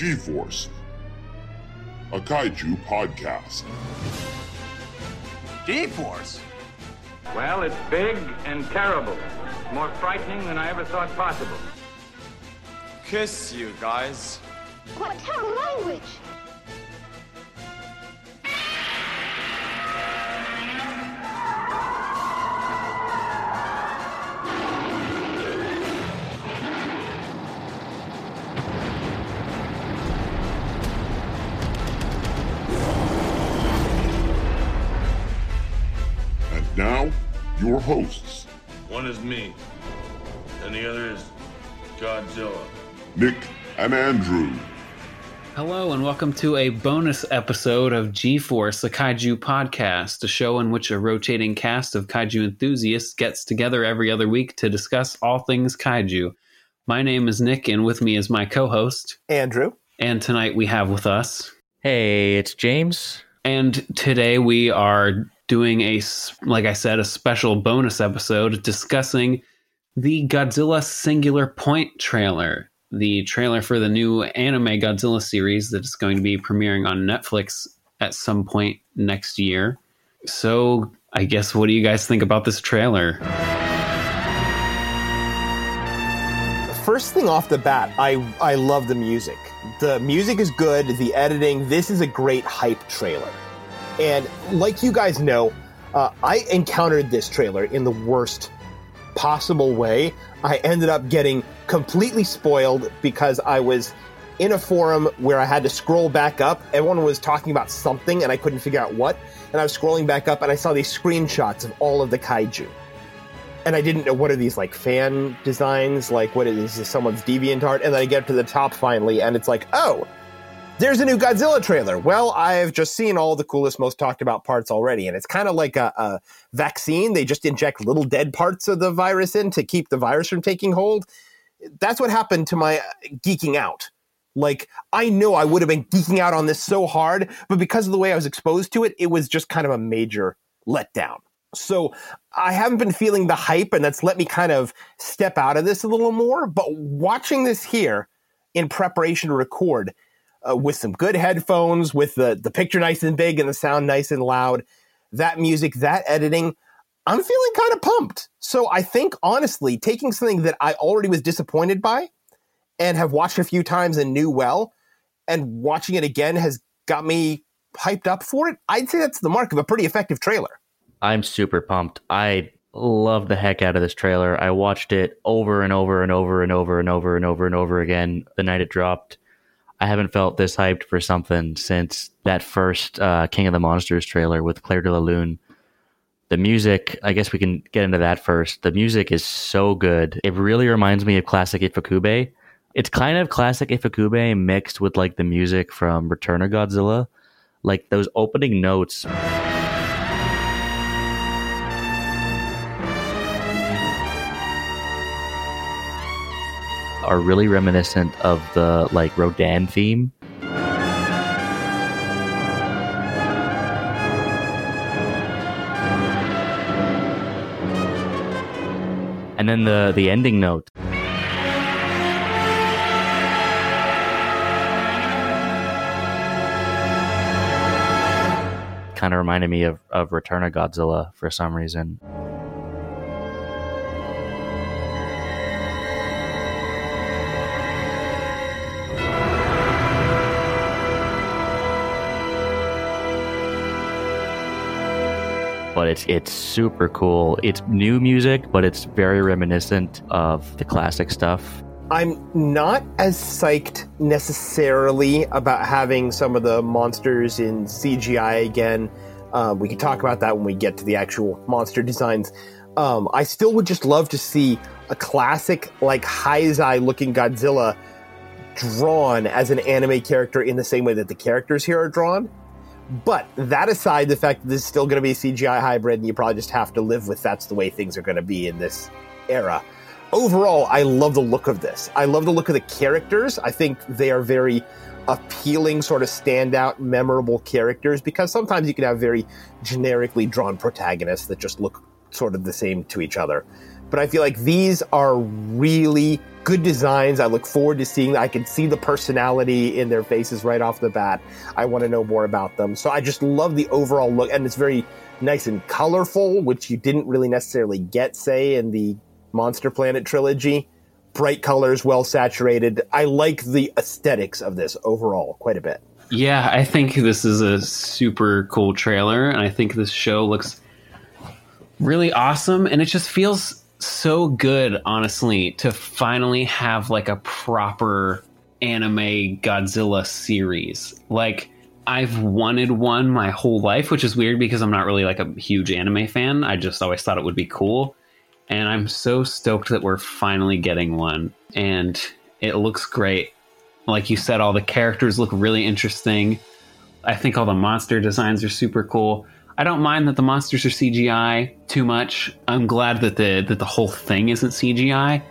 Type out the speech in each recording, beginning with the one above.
G-Force, a kaiju podcast. G-Force? Well, it's big and terrible. More frightening than I ever thought possible. Kiss you guys. What terrible language! Now, your hosts, One is me, and the other is Godzilla. Nick and Andrew. Hello, and welcome to a bonus episode of G Force, a kaiju podcast, a show in which a rotating cast of kaiju enthusiasts gets together every other week to discuss all things kaiju. My name is Nick, and with me is my co host. Andrew. And tonight we have with us. Hey, it's James. And today we are doing a, like I said, a special bonus episode discussing the Godzilla Singular Point trailer, the trailer for the new anime Godzilla series that is going to be premiering on Netflix at some point next year. So, I guess, what do you guys think about this trailer? First thing off the bat, I I love the music. The music is good. The editing. This is a great hype trailer. And like you guys know, uh, I encountered this trailer in the worst possible way. I ended up getting completely spoiled because I was in a forum where I had to scroll back up. Everyone was talking about something and I couldn't figure out what. And I was scrolling back up and I saw these screenshots of all of the kaiju. And I didn't know what are these like fan designs, like what is this someone's deviant art? And then I get to the top finally and it's like, oh, there's a new Godzilla trailer. Well, I've just seen all the coolest, most talked about parts already, and it's kind of like a, a vaccine. They just inject little dead parts of the virus in to keep the virus from taking hold. That's what happened to my uh, geeking out. Like, I know I would have been geeking out on this so hard, but because of the way I was exposed to it, it was just kind of a major letdown. So I haven't been feeling the hype, and that's let me kind of step out of this a little more. But watching this here in preparation to record, uh, with some good headphones, with the the picture nice and big and the sound nice and loud, that music, that editing, I'm feeling kind of pumped. So I think honestly, taking something that I already was disappointed by and have watched a few times and knew well, and watching it again has got me hyped up for it. I'd say that's the mark of a pretty effective trailer. I'm super pumped. I love the heck out of this trailer. I watched it over and over and over and over and over and over and over again the night it dropped. I haven't felt this hyped for something since that first uh, King of the Monsters trailer with Clair de la Lune. The music, I guess we can get into that first. The music is so good. It really reminds me of classic Ifukube. It's kind of classic Ifukube mixed with like the music from Return of Godzilla. Like those opening notes are really reminiscent of the like Rodan theme. And then the the ending note. Kind of reminded me of, of Return of Godzilla for some reason. But it's it's super cool. It's new music, but it's very reminiscent of the classic stuff. I'm not as psyched necessarily about having some of the monsters in CGI again. Um, we can talk about that when we get to the actual monster designs. Um, I still would just love to see a classic, like Heisei looking Godzilla drawn as an anime character in the same way that the characters here are drawn. But that aside, the fact that this is still going to be a CGI hybrid, and you probably just have to live with that's the way things are going to be in this era. Overall, I love the look of this. I love the look of the characters. I think they are very appealing, sort of standout, memorable characters because sometimes you can have very generically drawn protagonists that just look sort of the same to each other. But I feel like these are really good designs. I look forward to seeing. I can see the personality in their faces right off the bat. I want to know more about them. So I just love the overall look, and it's very nice and colorful, which you didn't really necessarily get, say, in the Monster Planet trilogy. Bright colors, well saturated. I like the aesthetics of this overall quite a bit. Yeah, I think this is a super cool trailer, and I think this show looks really awesome, and it just feels so good, honestly, to finally have like a proper anime Godzilla series. Like, I've wanted one my whole life, which is weird because I'm not really like a huge anime fan. I just always thought it would be cool. And I'm so stoked that we're finally getting one. And it looks great. Like you said, all the characters look really interesting. I think all the monster designs are super cool. I don't mind that the monsters are CGI too much. I'm glad that the that the whole thing isn't CGI.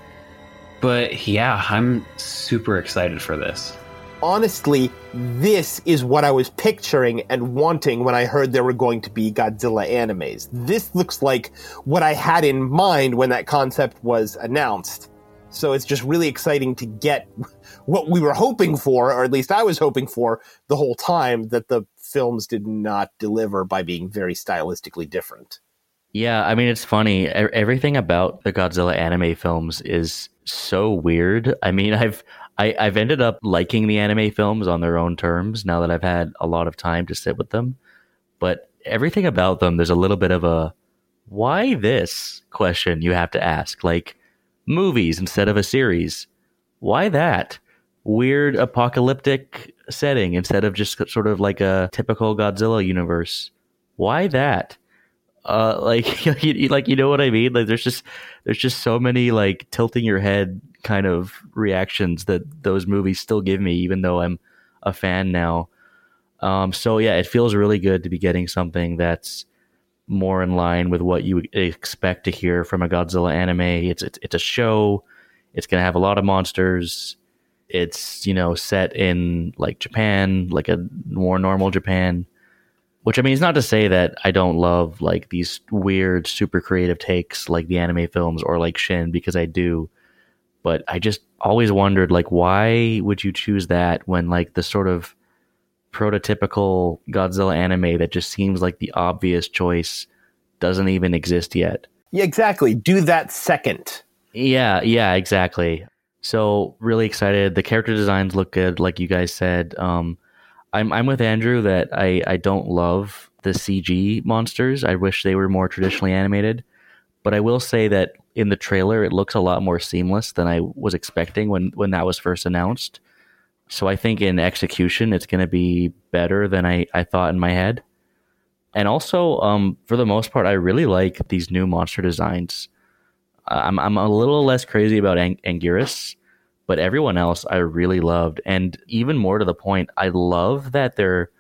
But yeah, I'm super excited for this. Honestly, this is what I was picturing and wanting when I heard there were going to be Godzilla animes. This looks like what I had in mind when that concept was announced. So it's just really exciting to get what we were hoping for, or at least I was hoping for the whole time that the films did not deliver by being very stylistically different. Yeah, I mean it's funny. Everything about the Godzilla anime films is so weird. I mean, I've I, I've ended up liking the anime films on their own terms now that I've had a lot of time to sit with them. But everything about them, there's a little bit of a why this question you have to ask. Like movies instead of a series. Why that? Weird apocalyptic setting instead of just sort of like a typical Godzilla universe. Why that? uh like you, like you know what i mean? Like there's just there's just so many like tilting your head kind of reactions that those movies still give me even though i'm a fan now. Um so yeah it feels really good to be getting something that's more in line with what you expect to hear from a godzilla anime. It's it's, it's a show. It's going to have a lot of monsters it's you know set in like japan like a more normal japan which I mean is not to say that I don't love like these weird, super creative takes like the anime films or like Shin because I do. But I just always wondered like why would you choose that when like the sort of prototypical Godzilla anime that just seems like the obvious choice doesn't even exist yet. Yeah, exactly. Do that second. Yeah, yeah, exactly. So really excited. The character designs look good, like you guys said. Um, I'm I'm with Andrew that I I don't love the CG monsters. I wish they were more traditionally animated. But I will say that in the trailer it looks a lot more seamless than I was expecting when when that was first announced. So I think in execution it's going to be better than I I thought in my head. And also um for the most part I really like these new monster designs. Uh, I'm I'm a little less crazy about Ang- Anguirus but everyone else I really loved, and even more to the point, I love that they're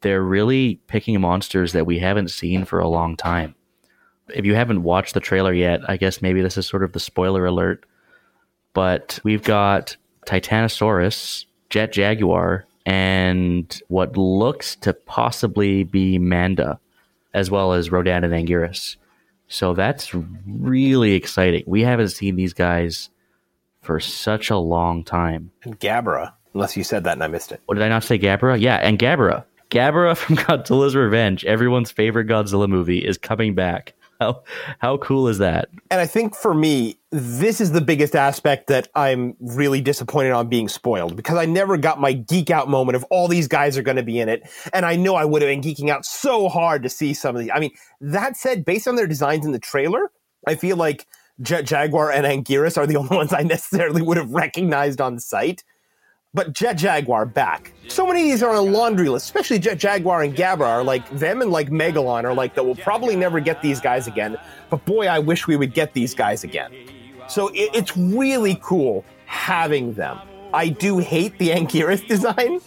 they're really picking monsters that we haven't seen for a long time. If you haven't watched the trailer yet, I guess maybe this is sort of the spoiler alert. But we've got Titanosaurus, Jet Jaguar, and what looks to possibly be Manda, as well as Rodan and Anguirus. So that's really exciting. We haven't seen these guys for such a long time. And Gabra, unless you said that and I missed it. What did I not say? Gabra? Yeah, and Gabra. Gabra from Godzilla's Revenge, everyone's favorite Godzilla movie, is coming back. How how cool is that? And I think for me, this is the biggest aspect that I'm really disappointed on being spoiled because I never got my geek out moment of all these guys are going to be in it. And I know I would have been geeking out so hard to see some of these. I mean, that said, based on their designs in the trailer, I feel like Jet Jaguar and Anguirus are the only ones I necessarily would have recognized on sight. But Jet Jaguar back. So many of these are on a laundry list, especially Jet Jaguar and Gabra are like them and like Megalon are like that we'll probably never get these guys again. But boy, I wish we would get these guys again. So it, it's really cool having them. I do hate the Anguirus design.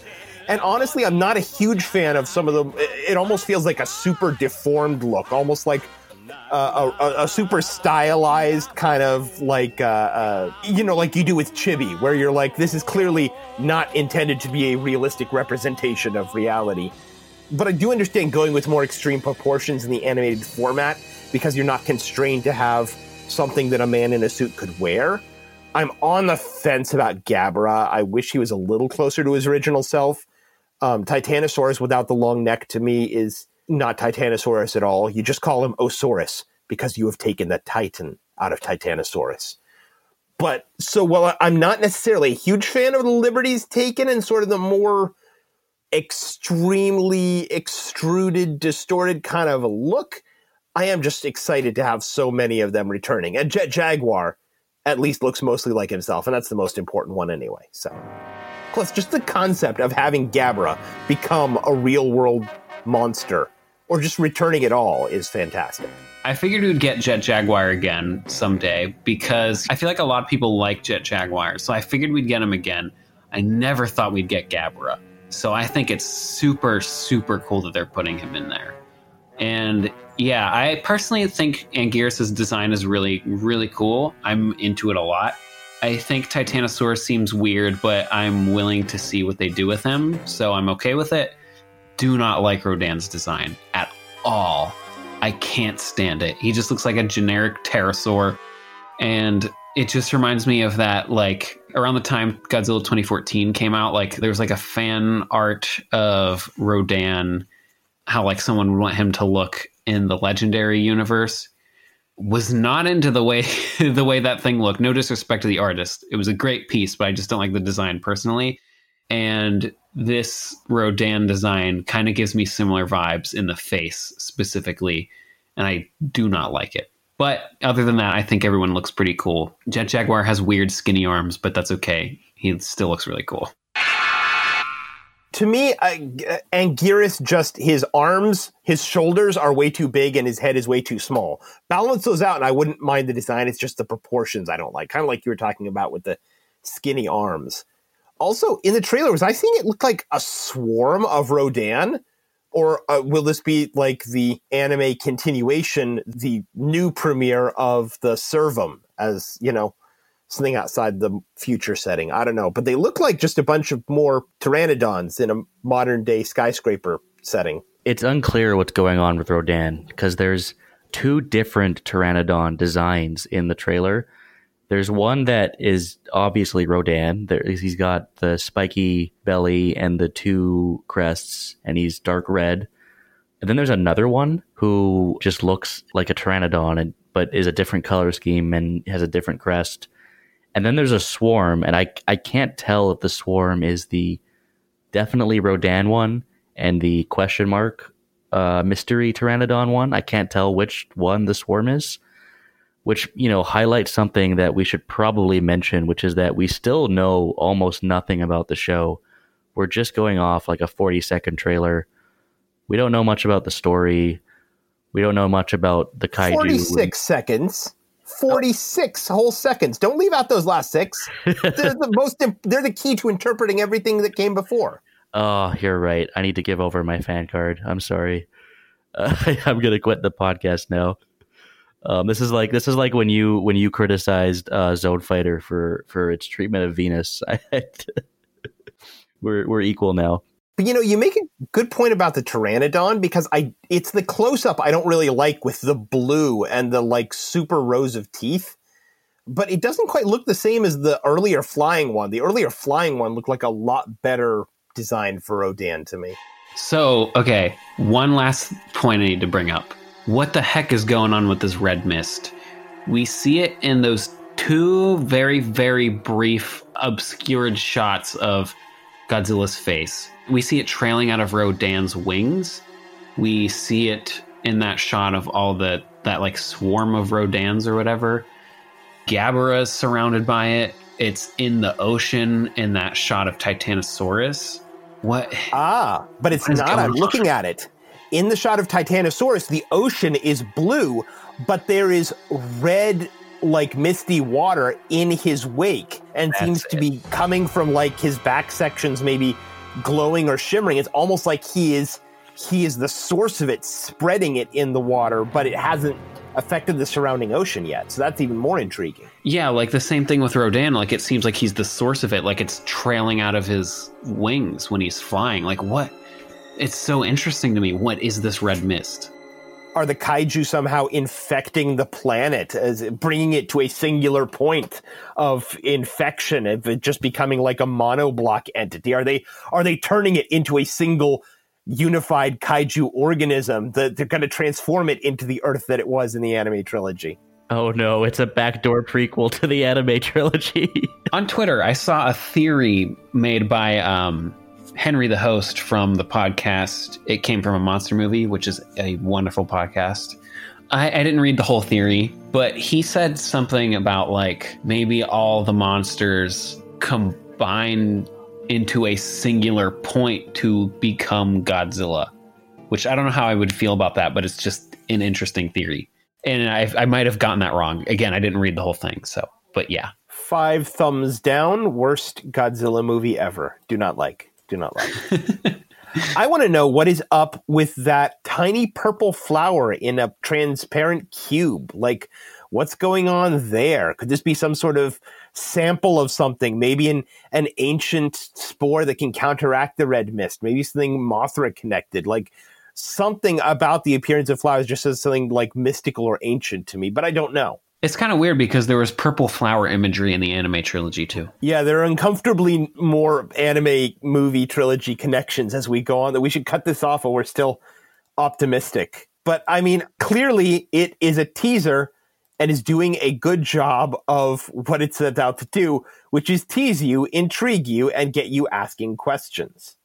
And honestly, I'm not a huge fan of some of them. It almost feels like a super deformed look, almost like a, a, super stylized kind of like uh, uh, you know like you do with chibi where you're like this is clearly not intended to be a realistic representation of reality but i do understand going with more extreme proportions in the animated format because you're not constrained to have something that a man in a suit could wear I'm on the fence about Gabra. I wish he was a little closer to his original self. Um, Titanosaurus without the long neck to me is not Titanosaurus at all. You just call him Osaurus because you have taken the Titan out of Titanosaurus. But so, while I'm not necessarily a huge fan of the liberties taken and sort of the more extremely extruded, distorted kind of look, I am just excited to have so many of them returning. And Jet Jaguar at least looks mostly like himself, and that's the most important one anyway. So, plus, just the concept of having Gabra become a real world monster or just returning it all is fantastic. I figured we'd get Jet Jaguar again someday because I feel like a lot of people like Jet Jaguar. So I figured we'd get him again. I never thought we'd get Gabra. So I think it's super, super cool that they're putting him in there. And yeah, I personally think Anguirus' design is really, really cool. I'm into it a lot. I think Titanosaurus seems weird, but I'm willing to see what they do with him. So I'm okay with it do not like Rodan's design at all. I can't stand it. He just looks like a generic pterosaur. And it just reminds me of that, like, around the time Godzilla 2014 came out, like, there was like a fan art of Rodan, how, like, someone would want him to look in the legendary universe. Was not into the way the way that thing looked. No disrespect to the artist. It was a great piece, but I just don't like the design personally. And this Rodan design kind of gives me similar vibes in the face specifically, and I do not like it. But other than that, I think everyone looks pretty cool. Jet Jaguar has weird skinny arms, but that's okay. He still looks really cool. To me, uh, Anguirus just his arms, his shoulders are way too big, and his head is way too small. Balance those out, and I wouldn't mind the design. It's just the proportions I don't like. Kind of like you were talking about with the skinny arms. Also, in the trailer, was I seeing it look like a swarm of Rodan? Or uh, will this be like the anime continuation, the new premiere of the Servum as, you know, something outside the future setting? I don't know. But they look like just a bunch of more pteranodons in a modern day skyscraper setting. It's unclear what's going on with Rodan because there's two different pteranodon designs in the trailer there's one that is obviously Rodan. There, he's got the spiky belly and the two crests, and he's dark red. And then there's another one who just looks like a pteranodon, and, but is a different color scheme and has a different crest. And then there's a swarm, and I I can't tell if the swarm is the definitely Rodan one and the question mark uh, mystery pteranodon one. I can't tell which one the swarm is which you know highlights something that we should probably mention, which is that we still know almost nothing about the show. We're just going off like a 40 second trailer. We don't know much about the story. We don't know much about the kaiju. 46 seconds. 46 oh. whole seconds. Don't leave out those last six. they're the most they're the key to interpreting everything that came before. Oh, you're right. I need to give over my fan card. I'm sorry. Uh, I'm going to quit the podcast now. Um, this is like this is like when you when you criticized uh, Zone Fighter for for its treatment of Venus. we're we're equal now. But you know, you make a good point about the Pteranodon because I it's the close up I don't really like with the blue and the like super rows of teeth. But it doesn't quite look the same as the earlier flying one. The earlier flying one looked like a lot better designed for Rodan to me. So, okay, one last point I need to bring up what the heck is going on with this red mist? We see it in those two very, very brief, obscured shots of Godzilla's face. We see it trailing out of Rodan's wings. We see it in that shot of all the that like swarm of Rodans or whatever. Gabara is surrounded by it. It's in the ocean in that shot of Titanosaurus. What? Ah, but it's not. I'm looking at it in the shot of Titanosaurus, the ocean is blue, but there is red, like misty water in his wake and That's seems to be coming from like his back sections, maybe glowing or shimmering. It's almost like he is he is the source of it, spreading it in the water, but it hasn't affected the surrounding ocean yet. So that's even more intriguing. Yeah, like the same thing with Rodan. Like it seems like he's the source of it. Like it's trailing out of his wings when he's flying. Like what? It's so interesting to me. What is this red mist? are the kaiju somehow infecting the planet, as bringing it to a singular point of infection, of it just becoming like a monoblock entity? Are they are they turning it into a single unified kaiju organism that they're going to transform it into the Earth that it was in the anime trilogy? Oh no, it's a backdoor prequel to the anime trilogy. On Twitter, I saw a theory made by um, Henry, the host from the podcast. It came from a monster movie, which is a wonderful podcast. I, I didn't read the whole theory, but he said something about like maybe all the monsters combine into a singular point to become Godzilla, which I don't know how I would feel about that, but it's just an interesting theory. And I, I might have gotten that wrong. Again, I didn't read the whole thing, so but yeah. Five thumbs down. Worst Godzilla movie ever. Do not like. Do not like. I want to know what is up with that tiny purple flower in a transparent cube. Like, what's going on there? Could this be some sort of sample of something? Maybe an, an ancient spore that can counteract the red mist? Maybe something Mothra connected? Like, something about the appearance of flowers just says something like mystical or ancient to me, but I don't know. It's kind of weird because there was purple flower imagery in the anime trilogy too. Yeah, there are uncomfortably more anime movie trilogy connections as we go on that we should cut this off or we're still optimistic. But I mean, clearly it is a teaser and is doing a good job of what it's set out to do, which is tease you, intrigue you, and get you asking questions.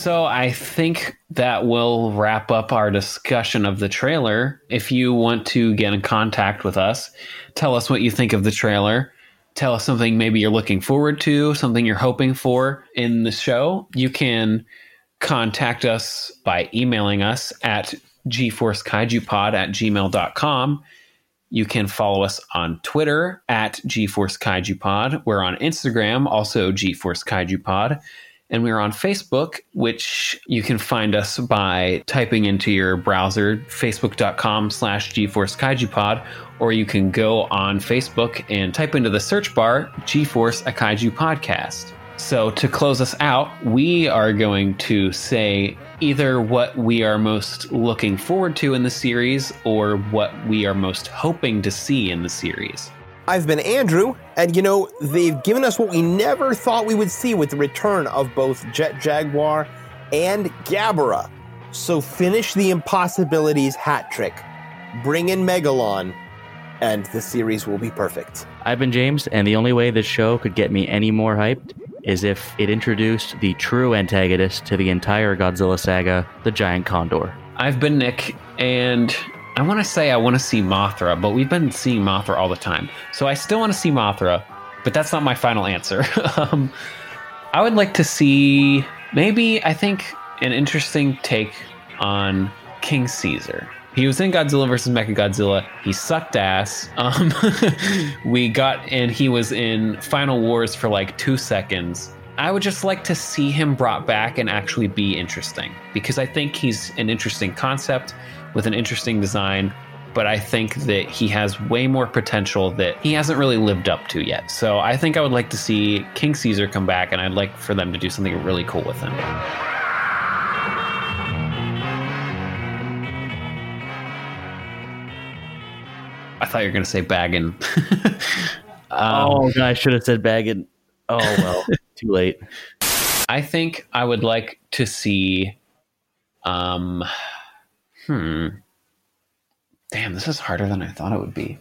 So I think that will wrap up our discussion of the trailer. If you want to get in contact with us, tell us what you think of the trailer. Tell us something maybe you're looking forward to, something you're hoping for in the show. You can contact us by emailing us at gforcekaijupod at gmail.com. You can follow us on Twitter at gforcekaijupod. We're on Instagram, also gforcekaijupod. And we're on Facebook, which you can find us by typing into your browser facebook.com slash G-Force Kaijupod, or you can go on Facebook and type into the search bar G-Force a Kaiju Podcast. So to close us out, we are going to say either what we are most looking forward to in the series or what we are most hoping to see in the series. I've been Andrew, and you know, they've given us what we never thought we would see with the return of both Jet Jaguar and Gabara. So finish the impossibilities hat trick, bring in Megalon, and the series will be perfect. I've been James, and the only way this show could get me any more hyped is if it introduced the true antagonist to the entire Godzilla saga, the giant condor. I've been Nick, and I want to say I want to see Mothra, but we've been seeing Mothra all the time. So I still want to see Mothra, but that's not my final answer. um, I would like to see maybe, I think, an interesting take on King Caesar. He was in Godzilla versus Mechagodzilla. He sucked ass. Um, we got, and he was in Final Wars for like two seconds. I would just like to see him brought back and actually be interesting because I think he's an interesting concept with an interesting design, but I think that he has way more potential that he hasn't really lived up to yet. So I think I would like to see King Caesar come back, and I'd like for them to do something really cool with him. I thought you were going to say Bagan. um, oh, God, I should have said Bagan. Oh, well, too late. I think I would like to see. Um, hmm. Damn, this is harder than I thought it would be.